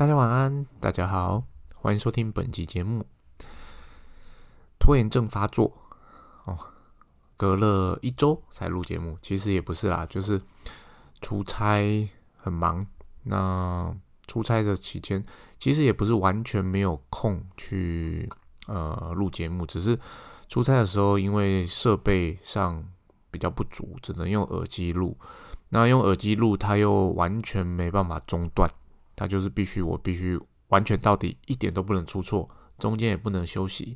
大家晚安，大家好，欢迎收听本集节目。拖延症发作哦，隔了一周才录节目，其实也不是啦，就是出差很忙。那出差的期间，其实也不是完全没有空去呃录节目，只是出差的时候，因为设备上比较不足，只能用耳机录。那用耳机录，它又完全没办法中断。它就是必须，我必须完全到底，一点都不能出错，中间也不能休息。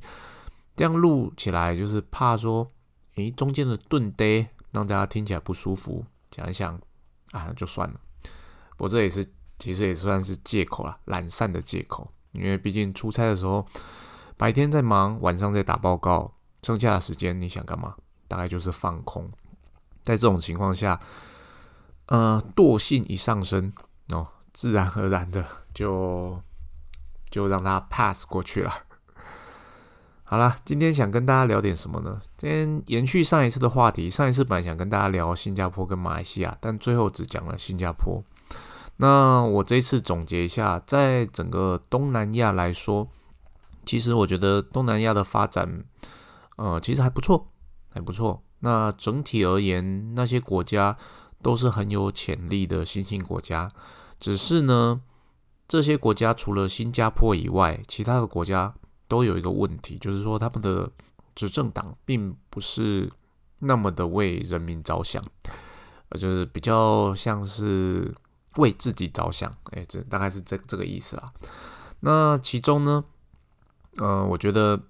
这样录起来就是怕说，诶，中间的顿呆让大家听起来不舒服。想一想啊，就算了。我这也是其实也算是借口啦，懒散的借口。因为毕竟出差的时候，白天在忙，晚上在打报告，剩下的时间你想干嘛？大概就是放空。在这种情况下，呃，惰性一上升哦。自然而然的就就让它 pass 过去了。好了，今天想跟大家聊点什么呢？今天延续上一次的话题，上一次本来想跟大家聊新加坡跟马来西亚，但最后只讲了新加坡。那我这次总结一下，在整个东南亚来说，其实我觉得东南亚的发展，呃，其实还不错，还不错。那整体而言，那些国家都是很有潜力的新兴国家。只是呢，这些国家除了新加坡以外，其他的国家都有一个问题，就是说他们的执政党并不是那么的为人民着想，呃，就是比较像是为自己着想，哎，这大概是这这个意思啦。那其中呢，呃，我觉得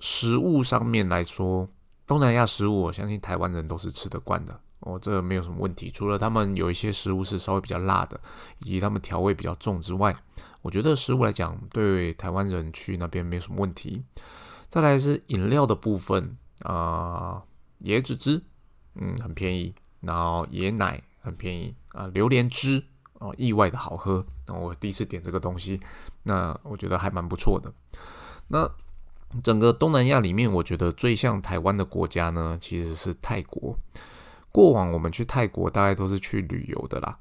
食物上面来说，东南亚食物，我相信台湾人都是吃得惯的。哦，这没有什么问题。除了他们有一些食物是稍微比较辣的，以及他们调味比较重之外，我觉得食物来讲，对台湾人去那边没有什么问题。再来是饮料的部分啊，椰子汁，嗯，很便宜，然后椰奶很便宜啊，榴莲汁哦，意外的好喝。那我第一次点这个东西，那我觉得还蛮不错的。那整个东南亚里面，我觉得最像台湾的国家呢，其实是泰国。过往我们去泰国大概都是去旅游的啦，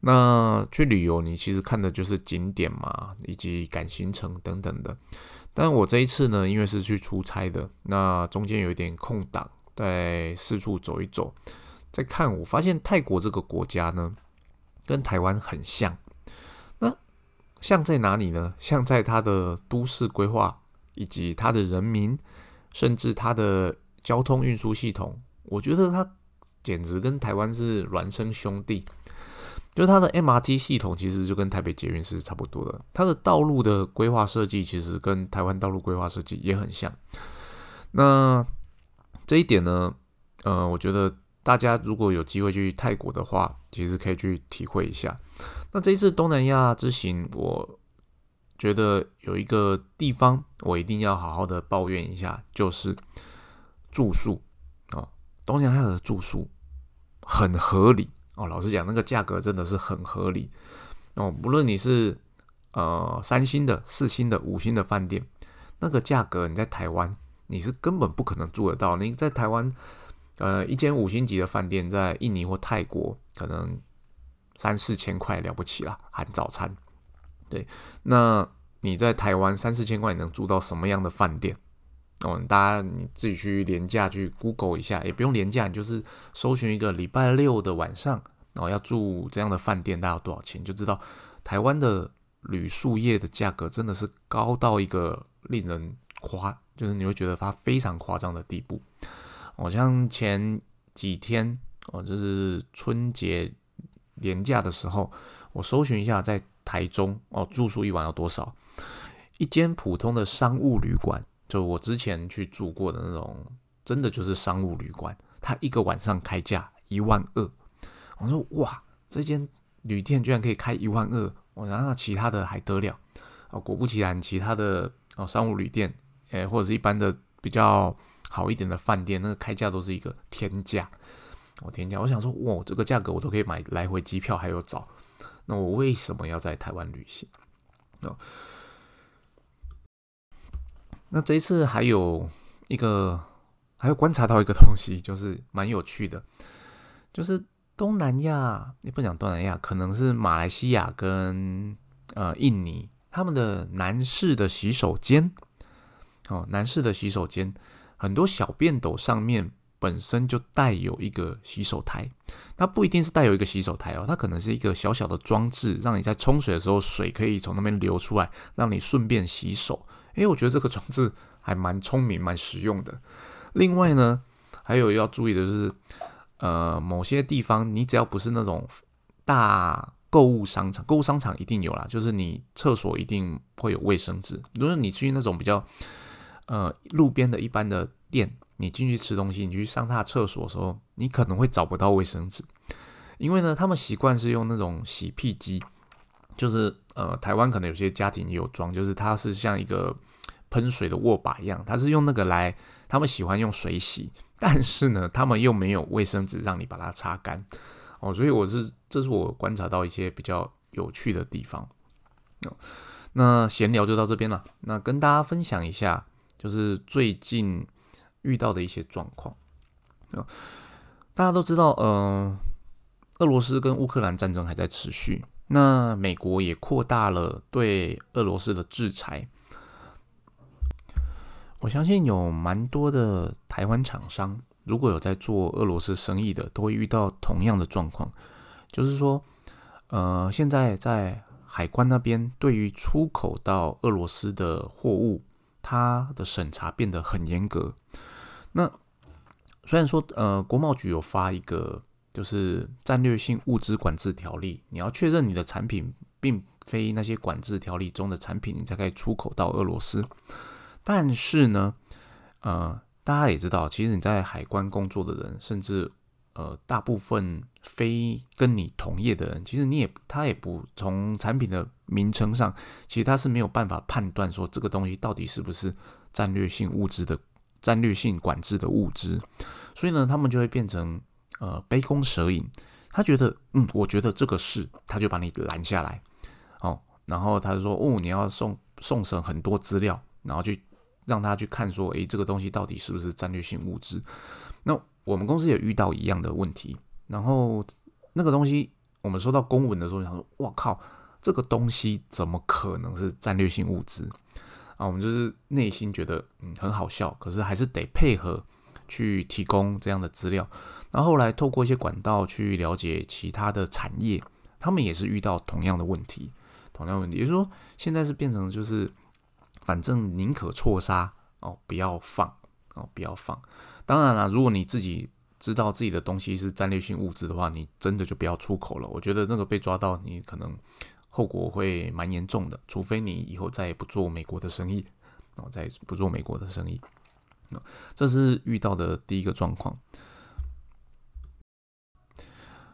那去旅游你其实看的就是景点嘛，以及赶行程等等的。但我这一次呢，因为是去出差的，那中间有一点空档，在四处走一走，在看，我发现泰国这个国家呢，跟台湾很像。那像在哪里呢？像在它的都市规划，以及它的人民，甚至它的交通运输系统，我觉得它。简直跟台湾是孪生兄弟，就是它的 MRT 系统其实就跟台北捷运是差不多的，它的道路的规划设计其实跟台湾道路规划设计也很像。那这一点呢，呃，我觉得大家如果有机会去泰国的话，其实可以去体会一下。那这一次东南亚之行，我觉得有一个地方我一定要好好的抱怨一下，就是住宿。东南亚的住宿很合理哦，老实讲，那个价格真的是很合理哦。不论你是呃三星的、四星的、五星的饭店，那个价格你在台湾你是根本不可能住得到。你在台湾呃一间五星级的饭店，在印尼或泰国可能三四千块了不起啦，含早餐。对，那你在台湾三四千块你能住到什么样的饭店？哦，大家你自己去廉价去 Google 一下，也不用廉价，你就是搜寻一个礼拜六的晚上，然后要住这样的饭店，大概要多少钱，就知道台湾的旅宿业的价格真的是高到一个令人夸，就是你会觉得它非常夸张的地步。好像前几天哦，就是春节年假的时候，我搜寻一下在台中哦，住宿一晚要多少？一间普通的商务旅馆。就我之前去住过的那种，真的就是商务旅馆，它一个晚上开价一万二。我说哇，这间旅店居然可以开一万二，我然后其他的还得了？哦，果不其然，其他的哦商务旅店，诶或者是一般的比较好一点的饭店，那个开价都是一个天价。我天价，我想说哇，这个价格我都可以买来回机票还有早，那我为什么要在台湾旅行？哦。那这一次还有一个，还有观察到一个东西，就是蛮有趣的，就是东南亚，你不讲东南亚，可能是马来西亚跟呃印尼，他们的男士的洗手间，哦，男士的洗手间，很多小便斗上面本身就带有一个洗手台，它不一定是带有一个洗手台哦，它可能是一个小小的装置，让你在冲水的时候水可以从那边流出来，让你顺便洗手。诶，我觉得这个装置还蛮聪明、蛮实用的。另外呢，还有要注意的是，呃，某些地方你只要不是那种大购物商场，购物商场一定有啦，就是你厕所一定会有卫生纸。如果你去那种比较呃路边的一般的店，你进去吃东西，你去上他厕所的时候，你可能会找不到卫生纸，因为呢，他们习惯是用那种洗屁机，就是呃，台湾可能有些家庭也有装，就是它是像一个喷水的握把一样，它是用那个来。他们喜欢用水洗，但是呢，他们又没有卫生纸让你把它擦干哦，所以我是这是我观察到一些比较有趣的地方。那闲聊就到这边了，那跟大家分享一下，就是最近遇到的一些状况。大家都知道，呃，俄罗斯跟乌克兰战争还在持续，那美国也扩大了对俄罗斯的制裁。我相信有蛮多的台湾厂商，如果有在做俄罗斯生意的，都会遇到同样的状况，就是说，呃，现在在海关那边对于出口到俄罗斯的货物，它的审查变得很严格。那虽然说，呃，国贸局有发一个就是战略性物资管制条例，你要确认你的产品并非那些管制条例中的产品，你才可以出口到俄罗斯。但是呢，呃，大家也知道，其实你在海关工作的人，甚至呃，大部分非跟你同业的人，其实你也他也不从产品的名称上，其实他是没有办法判断说这个东西到底是不是战略性物资的战略性管制的物资，所以呢，他们就会变成呃杯弓蛇影。他觉得，嗯，我觉得这个是，他就把你拦下来，哦，然后他就说，哦，你要送送审很多资料，然后去。让他去看说，诶，这个东西到底是不是战略性物资？那我们公司也遇到一样的问题。然后那个东西，我们收到公文的时候，想说，哇靠，这个东西怎么可能是战略性物资？啊，我们就是内心觉得，嗯，很好笑，可是还是得配合去提供这样的资料。那后来透过一些管道去了解其他的产业，他们也是遇到同样的问题，同样问题，也就是说，现在是变成就是。反正宁可错杀哦，不要放哦，不要放。当然了，如果你自己知道自己的东西是战略性物质的话，你真的就不要出口了。我觉得那个被抓到，你可能后果会蛮严重的。除非你以后再也不做美国的生意，哦，再不做美国的生意。这是遇到的第一个状况。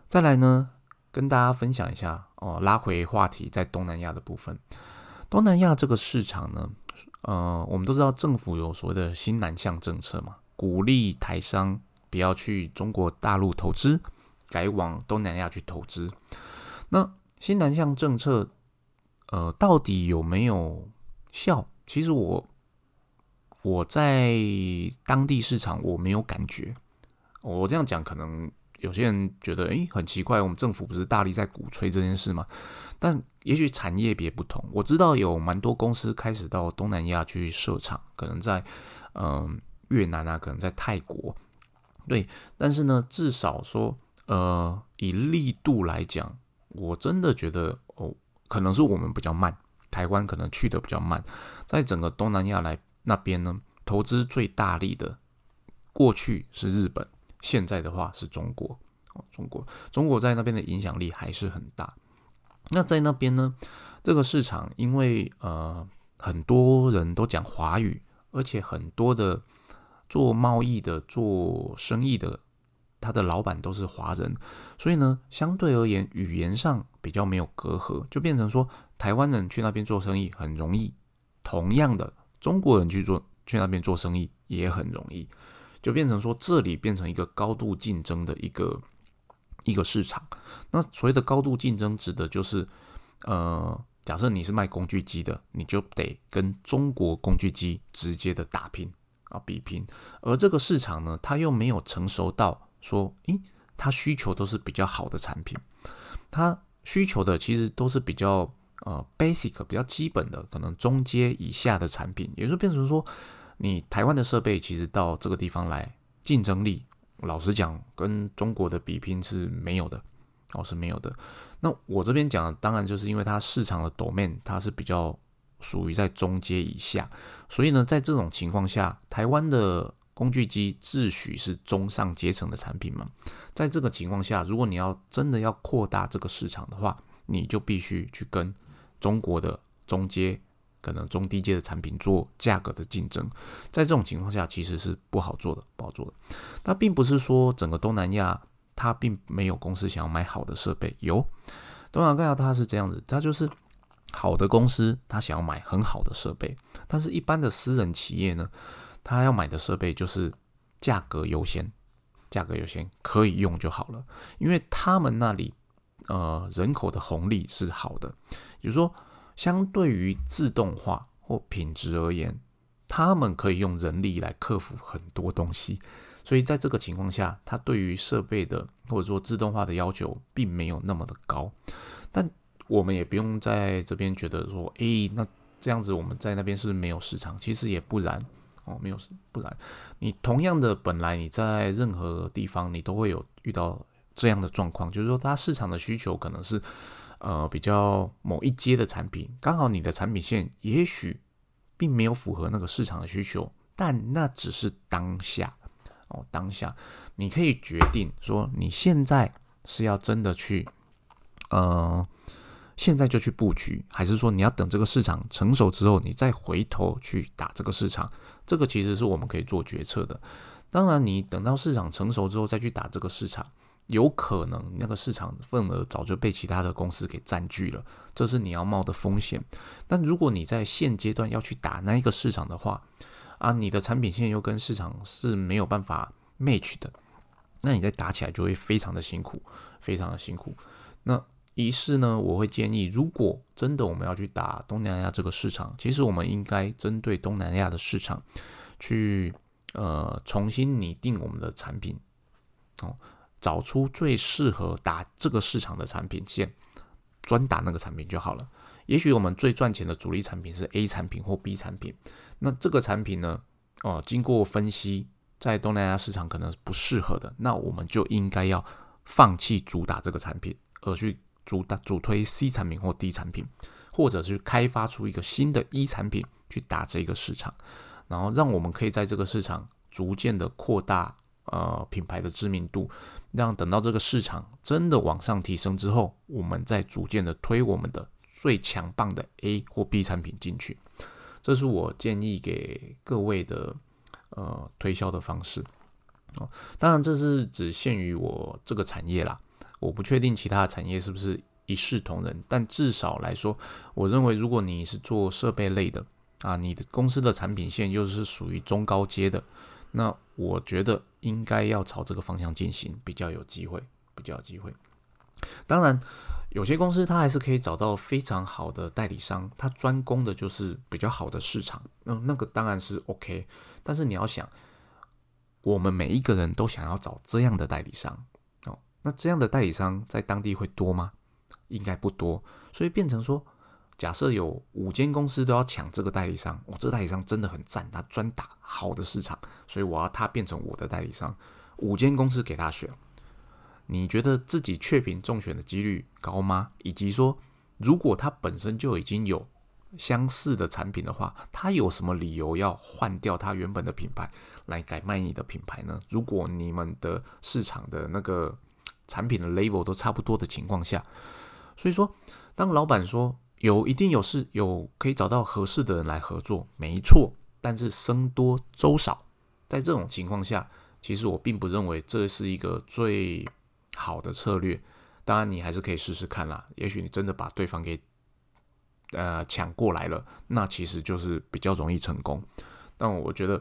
再来呢，跟大家分享一下哦，拉回话题，在东南亚的部分。东南亚这个市场呢，呃，我们都知道政府有所谓的新南向政策嘛，鼓励台商不要去中国大陆投资，改往东南亚去投资。那新南向政策，呃，到底有没有效？其实我我在当地市场我没有感觉。我这样讲可能。有些人觉得，诶很奇怪，我们政府不是大力在鼓吹这件事吗？但也许产业别不同，我知道有蛮多公司开始到东南亚去设厂，可能在嗯越南啊，可能在泰国，对。但是呢，至少说，呃，以力度来讲，我真的觉得哦，可能是我们比较慢，台湾可能去的比较慢，在整个东南亚来那边呢，投资最大力的，过去是日本。现在的话是中国哦，中国中国在那边的影响力还是很大。那在那边呢，这个市场因为呃很多人都讲华语，而且很多的做贸易的、做生意的，他的老板都是华人，所以呢，相对而言语言上比较没有隔阂，就变成说台湾人去那边做生意很容易。同样的，中国人去做去那边做生意也很容易。就变成说，这里变成一个高度竞争的一个一个市场。那所谓的高度竞争，指的就是，呃，假设你是卖工具机的，你就得跟中国工具机直接的打拼啊，比拼。而这个市场呢，它又没有成熟到说，诶，它需求都是比较好的产品，它需求的其实都是比较呃 basic 比较基本的，可能中阶以下的产品，也就变成说，你台湾的设备其实到这个地方来，竞争力，老实讲，跟中国的比拼是没有的，哦是没有的。那我这边讲的，当然就是因为它市场的 domain 它是比较属于在中阶以下，所以呢，在这种情况下，台湾的工具机自诩是中上阶层的产品嘛，在这个情况下，如果你要真的要扩大这个市场的话，你就必须去跟中国的中阶、可能中低阶的产品做价格的竞争，在这种情况下，其实是不好做的，不好做的。那并不是说整个东南亚。他并没有公司想要买好的设备，有东南亚它是这样子，它就是好的公司，他想要买很好的设备，但是一般的私人企业呢，他要买的设备就是价格优先，价格优先可以用就好了，因为他们那里呃人口的红利是好的，比如说相对于自动化或品质而言，他们可以用人力来克服很多东西。所以在这个情况下，它对于设备的或者说自动化的要求并没有那么的高，但我们也不用在这边觉得说，诶，那这样子我们在那边是没有市场，其实也不然哦，没有不然，你同样的本来你在任何地方你都会有遇到这样的状况，就是说它市场的需求可能是呃比较某一阶的产品，刚好你的产品线也许并没有符合那个市场的需求，但那只是当下。哦，当下你可以决定说，你现在是要真的去，呃，现在就去布局，还是说你要等这个市场成熟之后，你再回头去打这个市场？这个其实是我们可以做决策的。当然，你等到市场成熟之后再去打这个市场，有可能那个市场份额早就被其他的公司给占据了，这是你要冒的风险。但如果你在现阶段要去打那一个市场的话，啊，你的产品线又跟市场是没有办法 match 的，那你在打起来就会非常的辛苦，非常的辛苦。那于是呢，我会建议，如果真的我们要去打东南亚这个市场，其实我们应该针对东南亚的市场去呃重新拟定我们的产品，哦，找出最适合打这个市场的产品线，专打那个产品就好了。也许我们最赚钱的主力产品是 A 产品或 B 产品，那这个产品呢，哦，经过分析，在东南亚市场可能不适合的，那我们就应该要放弃主打这个产品，而去主打主推 C 产品或 D 产品，或者是开发出一个新的 E 产品去打这个市场，然后让我们可以在这个市场逐渐的扩大呃品牌的知名度，让等到这个市场真的往上提升之后，我们再逐渐的推我们的。最强棒的 A 或 B 产品进去，这是我建议给各位的呃推销的方式哦。当然，这是只限于我这个产业啦，我不确定其他的产业是不是一视同仁。但至少来说，我认为如果你是做设备类的啊，你的公司的产品线又是属于中高阶的，那我觉得应该要朝这个方向进行，比较有机会，比较有机会。当然。有些公司它还是可以找到非常好的代理商，它专攻的就是比较好的市场，那那个当然是 OK。但是你要想，我们每一个人都想要找这样的代理商哦，那这样的代理商在当地会多吗？应该不多，所以变成说，假设有五间公司都要抢这个代理商，我这个代理商真的很赞，他专打好的市场，所以我要他变成我的代理商，五间公司给他选。你觉得自己确评中选的几率高吗？以及说，如果他本身就已经有相似的产品的话，他有什么理由要换掉他原本的品牌来改卖你的品牌呢？如果你们的市场的那个产品的 level 都差不多的情况下，所以说，当老板说有一定有事有可以找到合适的人来合作，没错，但是僧多粥少，在这种情况下，其实我并不认为这是一个最。好的策略，当然你还是可以试试看啦。也许你真的把对方给呃抢过来了，那其实就是比较容易成功。但我觉得，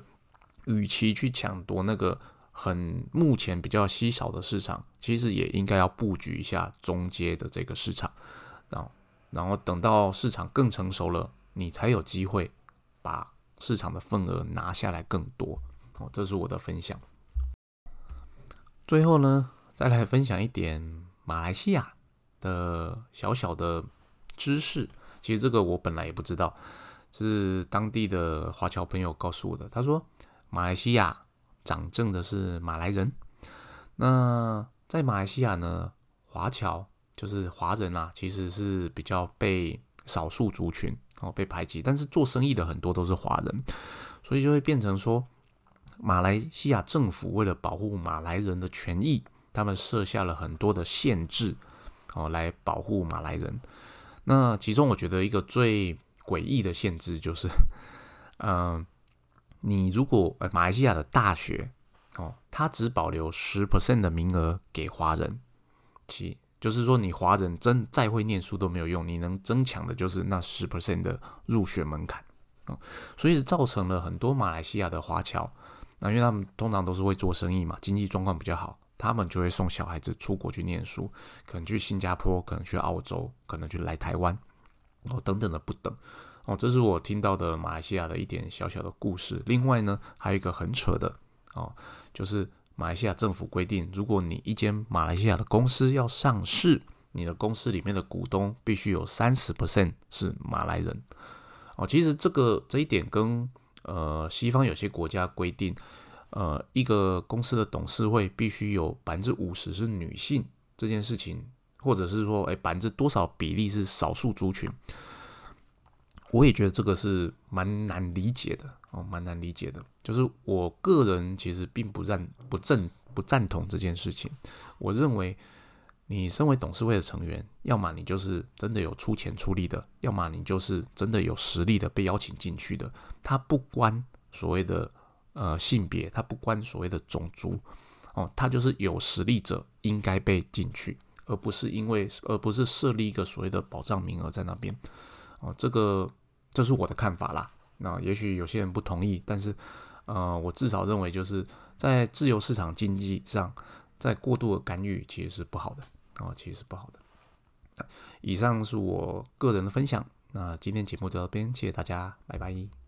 与其去抢夺那个很目前比较稀少的市场，其实也应该要布局一下中阶的这个市场，然后然后等到市场更成熟了，你才有机会把市场的份额拿下来更多。哦，这是我的分享。最后呢？再来分享一点马来西亚的小小的知识。其实这个我本来也不知道，是当地的华侨朋友告诉我的。他说，马来西亚掌政的是马来人。那在马来西亚呢，华侨就是华人啊，其实是比较被少数族群哦被排挤。但是做生意的很多都是华人，所以就会变成说，马来西亚政府为了保护马来人的权益，他们设下了很多的限制哦，来保护马来人。那其中我觉得一个最诡异的限制就是，嗯，你如果呃马来西亚的大学。哦，他只保留十 percent 的名额给华人，其就是说你华人真再会念书都没有用，你能增强的就是那十 percent 的入学门槛哦，所以造成了很多马来西亚的华侨，那因为他们通常都是会做生意嘛，经济状况比较好，他们就会送小孩子出国去念书，可能去新加坡，可能去澳洲，可能去来台湾，哦等等的不等哦，这是我听到的马来西亚的一点小小的故事。另外呢，还有一个很扯的哦。就是马来西亚政府规定，如果你一间马来西亚的公司要上市，你的公司里面的股东必须有三十 percent 是马来人。哦，其实这个这一点跟呃西方有些国家规定，呃一个公司的董事会必须有百分之五十是女性这件事情，或者是说，哎百分之多少比例是少数族群。我也觉得这个是蛮难理解的哦，蛮难理解的。就是我个人其实并不赞不正不赞同这件事情。我认为，你身为董事会的成员，要么你就是真的有出钱出力的，要么你就是真的有实力的被邀请进去的。他不关所谓的呃性别，他不关所谓的种族哦，他就是有实力者应该被进去，而不是因为而不是设立一个所谓的保障名额在那边。哦，这个这是我的看法啦。那也许有些人不同意，但是，呃，我至少认为就是在自由市场经济上，在过度的干预其实是不好的。哦，其实是不好的。以上是我个人的分享。那今天节目就到这边，谢谢大家，拜拜。